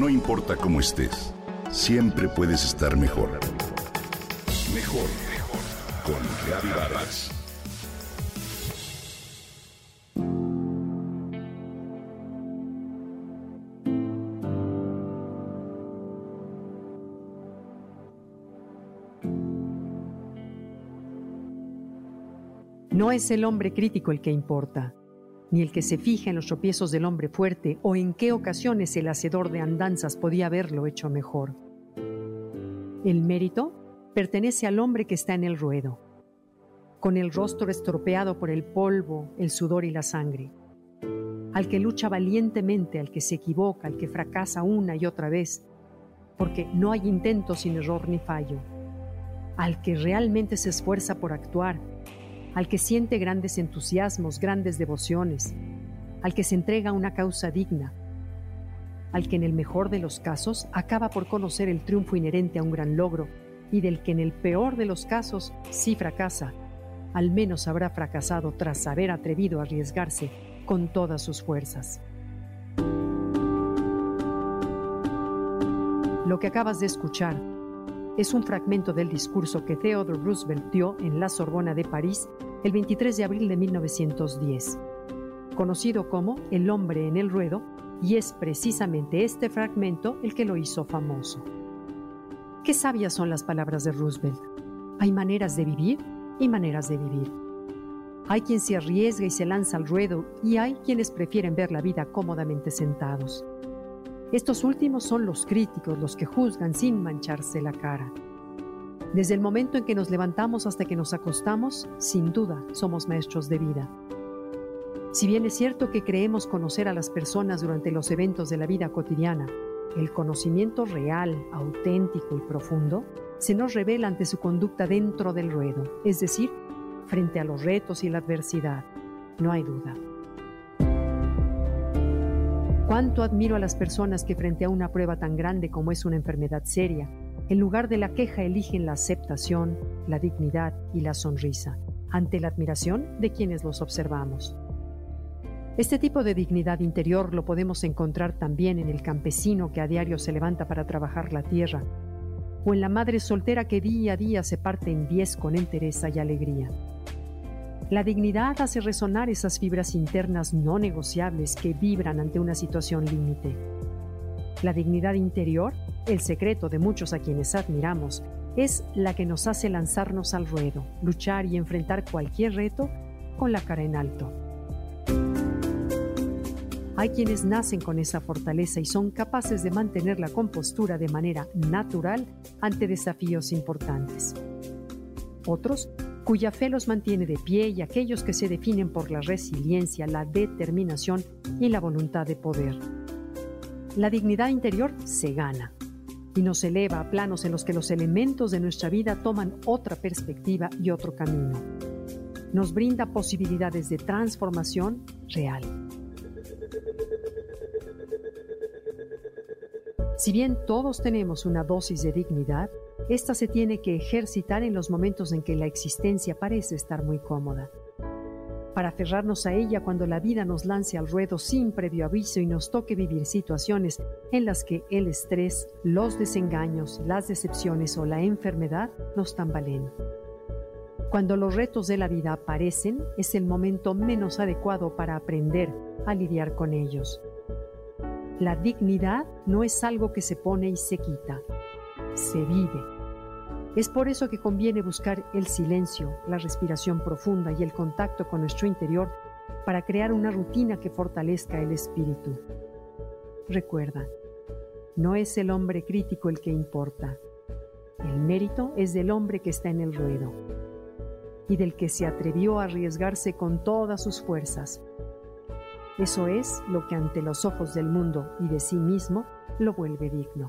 No importa cómo estés, siempre puedes estar mejor. Mejor, mejor. Con Vargas. No es el hombre crítico el que importa, ni el que se fija en los tropiezos del hombre fuerte o en qué ocasiones el hacedor de andanzas podía haberlo hecho mejor. El mérito pertenece al hombre que está en el ruedo, con el rostro estropeado por el polvo, el sudor y la sangre, al que lucha valientemente, al que se equivoca, al que fracasa una y otra vez, porque no hay intento sin error ni fallo, al que realmente se esfuerza por actuar, al que siente grandes entusiasmos, grandes devociones, al que se entrega una causa digna, al que en el mejor de los casos acaba por conocer el triunfo inherente a un gran logro y del que en el peor de los casos sí fracasa, al menos habrá fracasado tras haber atrevido a arriesgarse con todas sus fuerzas. Lo que acabas de escuchar es un fragmento del discurso que Theodore Roosevelt dio en la Sorbona de París el 23 de abril de 1910, conocido como El hombre en el ruedo, y es precisamente este fragmento el que lo hizo famoso. Qué sabias son las palabras de Roosevelt. Hay maneras de vivir y maneras de vivir. Hay quien se arriesga y se lanza al ruedo y hay quienes prefieren ver la vida cómodamente sentados. Estos últimos son los críticos, los que juzgan sin mancharse la cara. Desde el momento en que nos levantamos hasta que nos acostamos, sin duda somos maestros de vida. Si bien es cierto que creemos conocer a las personas durante los eventos de la vida cotidiana, el conocimiento real, auténtico y profundo se nos revela ante su conducta dentro del ruedo, es decir, frente a los retos y la adversidad. No hay duda. Cuánto admiro a las personas que frente a una prueba tan grande como es una enfermedad seria, en lugar de la queja eligen la aceptación, la dignidad y la sonrisa, ante la admiración de quienes los observamos. Este tipo de dignidad interior lo podemos encontrar también en el campesino que a diario se levanta para trabajar la tierra, o en la madre soltera que día a día se parte en diez con entereza y alegría. La dignidad hace resonar esas fibras internas no negociables que vibran ante una situación límite. La dignidad interior, el secreto de muchos a quienes admiramos, es la que nos hace lanzarnos al ruedo, luchar y enfrentar cualquier reto con la cara en alto. Hay quienes nacen con esa fortaleza y son capaces de mantener la compostura de manera natural ante desafíos importantes. Otros, cuya fe los mantiene de pie y aquellos que se definen por la resiliencia, la determinación y la voluntad de poder la dignidad interior se gana y nos eleva a planos en los que los elementos de nuestra vida toman otra perspectiva y otro camino. Nos brinda posibilidades de transformación real. Si bien todos tenemos una dosis de dignidad, esta se tiene que ejercitar en los momentos en que la existencia parece estar muy cómoda para aferrarnos a ella cuando la vida nos lance al ruedo sin previo aviso y nos toque vivir situaciones en las que el estrés, los desengaños, las decepciones o la enfermedad nos tambaleen. Cuando los retos de la vida aparecen, es el momento menos adecuado para aprender a lidiar con ellos. La dignidad no es algo que se pone y se quita, se vive es por eso que conviene buscar el silencio, la respiración profunda y el contacto con nuestro interior para crear una rutina que fortalezca el espíritu. Recuerda, no es el hombre crítico el que importa. El mérito es del hombre que está en el ruedo y del que se atrevió a arriesgarse con todas sus fuerzas. Eso es lo que ante los ojos del mundo y de sí mismo lo vuelve digno.